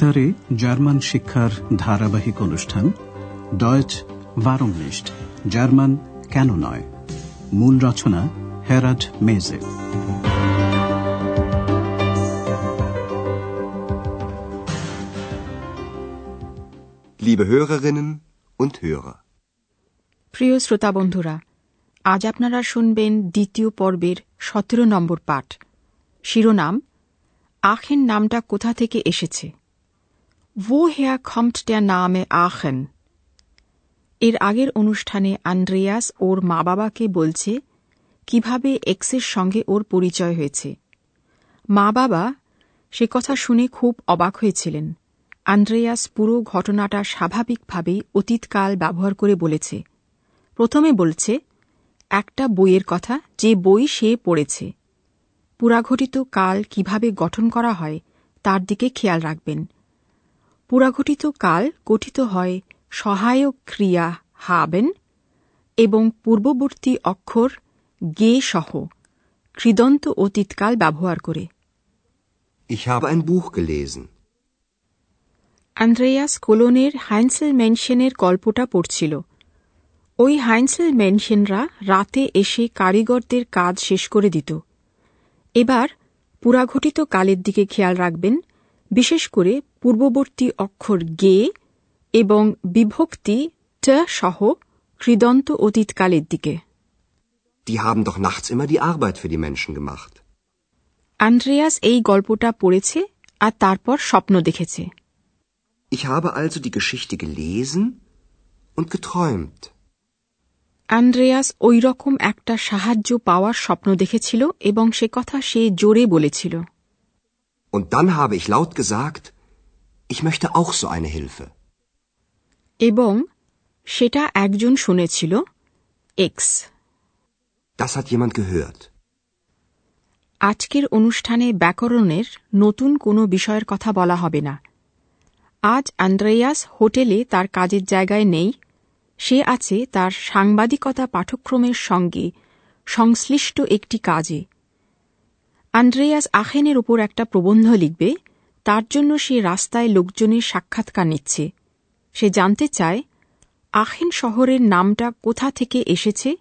বেতারে জার্মান শিক্ষার ধারাবাহিক অনুষ্ঠান ডয়েচ ভারমনিস্ট জার্মান কেন নয়? মূল রচনা হেরাড মেজে। Liebe Hörerinnen und Hörer. প্রিয় শ্রোতা বন্ধুরা আজ আপনারা শুনবেন দ্বিতীয় পর্বের সতেরো নম্বর পাঠ। শিরোনাম আখেন নামটা কোথা থেকে এসেছে? Woher kommt der Name Aachen? এর আগের অনুষ্ঠানে আন্দ্রেয়াস ওর মা বাবাকে বলছে, কীভাবে এক্সের সঙ্গে ওর পরিচয় হয়েছে। মা বাবা সে কথা শুনে খুব অবাক হয়েছিলেন। আন্দ্রেয়াস পুরো ঘটনাটা স্বাভাবিকভাবেই অতীতকাল ব্যবহার করে বলেছে। প্রথমে বলছে, একটা বইয়ের কথা, যে বই সে পড়েছে। পুরাঘটিত কাল কীভাবে গঠন করা হয়, তার দিকে খেয়াল রাখবেন। পুরাঘটিত কাল গঠিত হয় সহায়ক ক্রিয়া হাবেন এবং পূর্ববর্তী অক্ষর গে সহ কৃদন্ত অতীতকাল ব্যবহার করে। Ich habe ein Buch gelesen. Andreas কোলোনের হাইন্সেল মেনশনের গল্পটা পড়ছিল। ওই হাইন্সেল মেনশনরা রাতে এসে কারিগরদের কাজ শেষ করে দিত। এবার পুরাঘটিত কালের দিকে খেয়াল রাখবেন বিশেষ করে পূর্ববর্তী অক্ষর গে এবং বিভক্তি ট সহ কৃদন্ত অতীতকালের দিকে Die haben doch nachts immer die Arbeit für die Menschen gemacht. Andreas এই গল্পটা পড়েছে আর তারপর স্বপ্ন দেখেছে Ich habe also die Geschichte gelesen und geträumt. Andreas ওই রকম একটা সাহায্য পাওয়ার স্বপ্ন দেখেছিল এবং সে কথা সে জোরে বলেছিল Und dann habe ich laut gesagt, ich möchte auch so eine Hilfe. এবং সেটা একজন শুনেছিল এক্স Das hat jemand gehört. আজকের অনুষ্ঠানে ব্যাকরণের নতুন কোনো বিষয়ের কথা বলা হবে না আজ আন্দ্রেয়াস হোটেলে তার কাজের জায়গায় নেই সে আছে তার সাংবাদিকতা পাঠক্রমের সঙ্গে সংশ্লিষ্ট একটি কাজে আন্দ্রেয়াস আখেনের উপর একটা প্রবন্ধ লিখবে, তার জন্য সে রাস্তায় লোকজনের সাক্ষাৎকার নিচ্ছে। সে জানতে চায়, আখেন শহরের নামটা কোথা থেকে এসেছে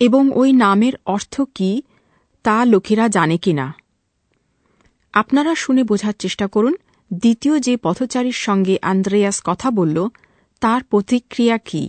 এবং ওই নামের অর্থ কি তা লোকেরা জানে কিনা। আপনারা শুনে বোঝার চেষ্টা করুন, দ্বিতীয় যে পথচারীর সঙ্গে আন্দ্রেয়াস কথা বলল, তার প্রতিক্রিয়া কি?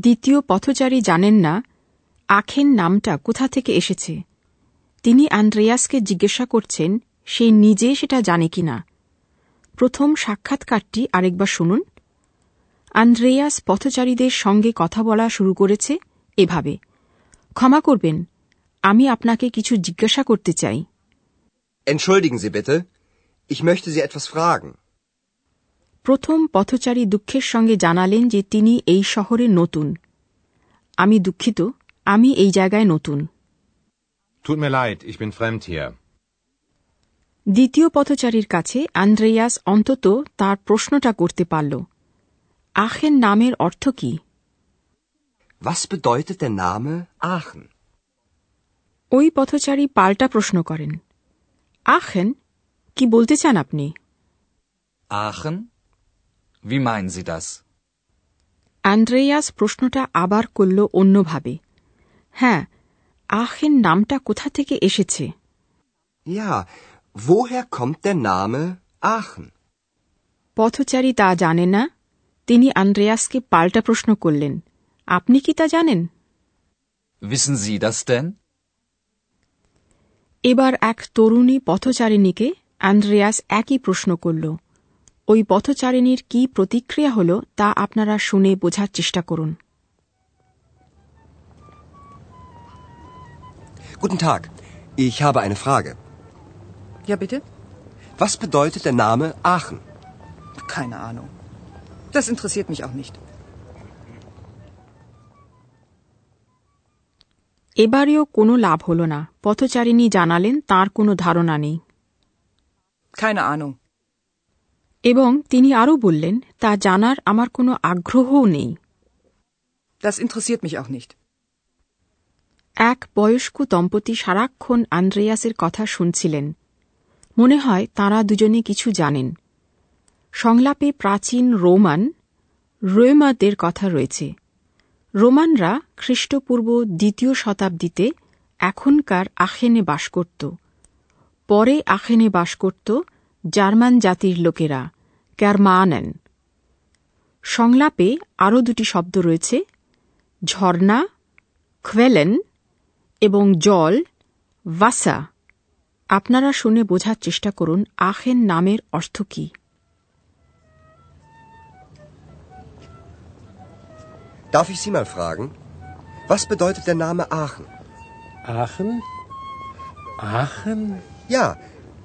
দ্বিতীয় পথচারী জানেন না আখেন নামটা কোথা থেকে এসেছে। তিনি আন্দ্রেয়াসকে জিজ্ঞাসা করছেন সে নিজে সেটা জানে কিনা প্রথম সাক্ষাৎকারটি আরেকবার শুনুন। আন্দ্রেয়াস পথচারীদের সঙ্গে কথা বলা শুরু করেছে এভাবে। ক্ষমা করবেন আমি আপনাকে কিছু জিজ্ঞাসা করতে চাই। Entschuldigen Sie bitte, ich möchte Sie etwas fragen. প্রথম পথচারী দুঃখের সঙ্গে জানালেন যে তিনি এই শহরে নতুন। আমি দুঃখিত আমি এই জায়গায় নতুন। Tut mir leid, ich bin fremd hier. দ্বিতীয় পথচারীর কাছে আন্দ্রেয়াস অন্তত তার প্রশ্নটা করতে পারল। আখেন নামের অর্থ কি? Was bedeutet der Name ওই পথচারী পাল্টা প্রশ্ন করেন। আখেন কি বলতে চান আপনি? Aachen? Wie meinen Sie das? Andreas প্রশ্নটা আবার করল অন্যভাবে হ্যাঁ আখেন নামটা কোথা থেকে এসেছে Ja, woher kommt der Name Aachen? পথচারী তা জানে না তিনি আন্দ্রেয়াসকে পাল্টা প্রশ্ন করলেন আপনি কি তা জানেন Wissen Sie das denn? এবার এক তরুণী পথচারিণীকে অ্যান্ড্রেয়াস একই প্রশ্ন করল ওই পথচারিণীর কি প্রতিক্রিয়া হল তা আপনারা শুনে বোঝার চেষ্টা করুন Guten Tag, ich habe eine Frage. Ja, bitte? Was bedeutet der Name Aachen? Keine Ahnung. Das interessiert mich auch nicht. এবারেও কোনো লাভ হল না পথচারিণী জানালেন তার কোনো ধারণা নেই Keine Ahnung. এবং তিনি আরও বললেন তা জানার আমার কোনো আগ্রহও নেই। Das interessiert mich auch nicht. এক বয়স্ক দম্পতি সারাক্ষণ আন্দ্রেয়াসের কথা শুনছিলেন। মনে হয় তারা দুজনে কিছু জানেন। সংলাপে প্রাচীন রোমান রোমাদের কথা রয়েছে। রোমানরা খ্রিস্টপূর্ব দ্বিতীয় শতাব্দীতে এখনকার আখেনে বাস করত। পরে আখেনে বাস করত জার্মান জাতির লোকেরা ক্যারমানেন সংলাপে আরও দুটি শব্দ রয়েছে ঝর্ণা খোয়েলেন এবং জল ভাসা আপনারা শুনে বোঝার চেষ্টা করুন আখেন নামের অর্থ কী Darf ich Sie mal fragen? Was bedeutet der Name Aachen? Aachen? Aachen? Ja,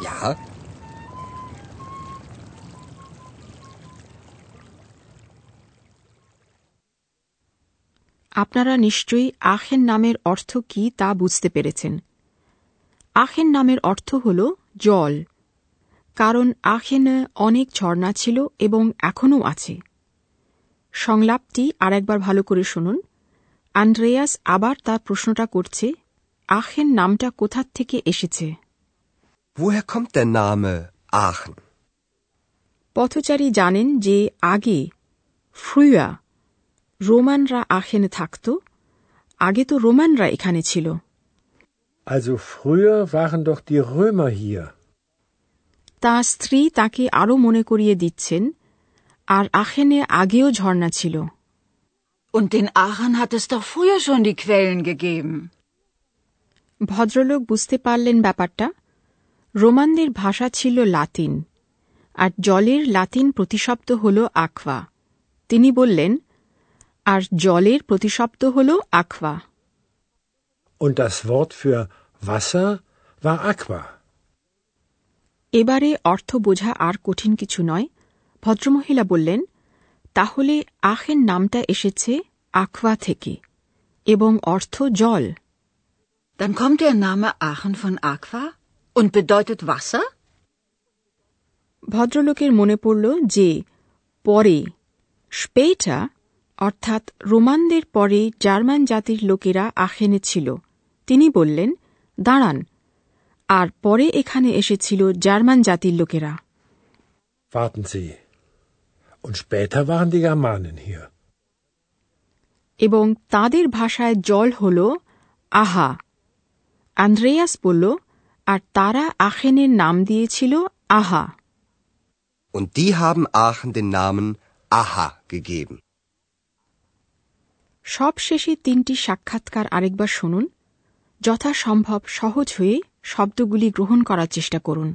Ja, আপনারা নিশ্চয়ই আখেন নামের অর্থ কি তা বুঝতে পেরেছেন। আখেন নামের অর্থ হল জল কারণ আখেনে অনেক ঝর্ণা ছিল এবং এখনও আছে। সংলাপটি আরেকবার ভালো করে শুনুন। আন্দ্রেয়াস আবার তার প্রশ্নটা করছে আখেন নামটা কোথার থেকে এসেছে? Woher kommt der Name Aachen? পথচারী জানেন যে আগে ফ্রুয়া রোমানরা আখেনে থাকত আগে তো রোমানরা এখানে ছিল Also früher waren doch die Römer hier. তাঁর স্ত্রী তাকে আরও মনে করিয়ে দিচ্ছেন আর আখেনে আগেও ঝর্ণা ছিল Und in Aachen hat es doch früher schon die Quellen gegeben. ভদ্রলোক বুঝতে পারলেন ব্যাপারটা রোমানদের ভাষা ছিল লাতিন আর জলের লাতিন প্রতিশব্দ হল আখওয়া। তিনি বললেন আর জলের প্রতিশব্দ হল আখওয়া। Und das Wort für Wasser war Aqua. এবারে অর্থ বোঝা আর কঠিন কিছু নয়। ভদ্রমহিলা বললেন তাহলে আখের নামটা এসেছে আখওয়া থেকে এবং অর্থ জল। Dann kommt der Name Aachen von Aqua? Und bedeutet Wasser? ভদ্রলোকের মনে পড়ল যে পরে স্পেটা অর্থাৎ রোমানদের পরে জার্মান জাতির লোকেরা আখেনে ছিল তিনি বললেন দাঁড়ান আর পরে এখানে এসেছিল জার্মান জাতির লোকেরা Warten Sie. Und später waren die Germanen hier. এবং তাদের ভাষায় জল হল আহা আন্দ্রেয়াস বলল আর তারা আখেনের নাম দিয়েছিল আহা। Und die haben Aachen den Namen Aha gegeben. সব শেষে তিনটি সাক্ষাৎকার আরেকবার শুনুন। যথাসম্ভব সহজ হয়ে শব্দগুলি গ্রহণ করার চেষ্টা করুন।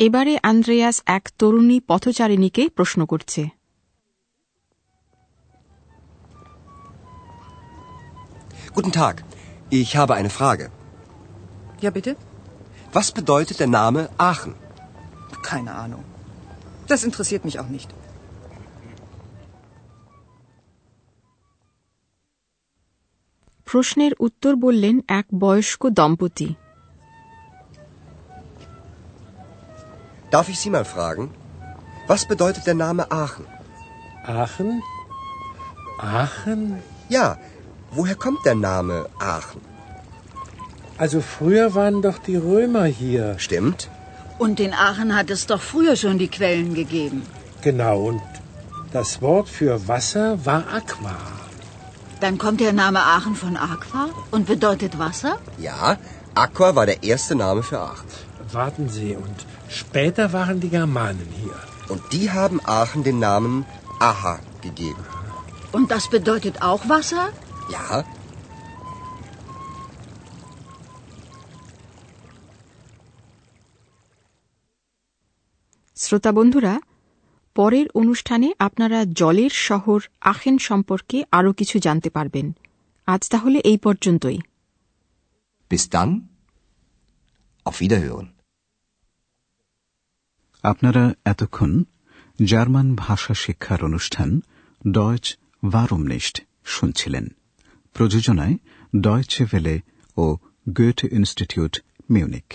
এবারে আন্দ্রেয়াস এক তরুণী পথচারিণীকে প্রশ্ন করছে Guten Tag, ich habe eine Frage. Ja, bitte? Was bedeutet der Name Aachen? Keine Ahnung. Das interessiert mich auch nicht. প্রশ্নের উত্তর বললেন এক বয়স্ক দম্পতি Darf ich Sie mal fragen? Was bedeutet der Name Aachen? Aachen? Aachen? Ja, woher kommt der Name Aachen? Also früher waren doch die Römer hier. Stimmt? Und in Aachen hat es doch früher schon die Quellen gegeben. Genau, und das Wort für Wasser war Aqua. Dann kommt der Name Aachen von Aqua und bedeutet Wasser? Ja, Aqua war der erste Name für Aachen. Warten Sie, und später waren die Germanen hier. Und die haben Aachen den Namen Aha gegeben. Und das bedeutet auch Wasser? Ja, শ্রোতা বন্ধুরা পরের অনুষ্ঠানে আপনারা জলের শহর আখেন সম্পর্কে আরও কিছু জানতে পারবেন আজ তাহলে এই পর্যন্তই bis dann. Auf Wiederhören. আপনারা এতক্ষণ জার্মান ভাষা শিক্ষার অনুষ্ঠান ডয়চ ভারমনিস্ট শুনছিলেন। প্রযোজনায় ডয়চে ভেলে ও গুয়েট ইনস্টিটিউট মিউনিক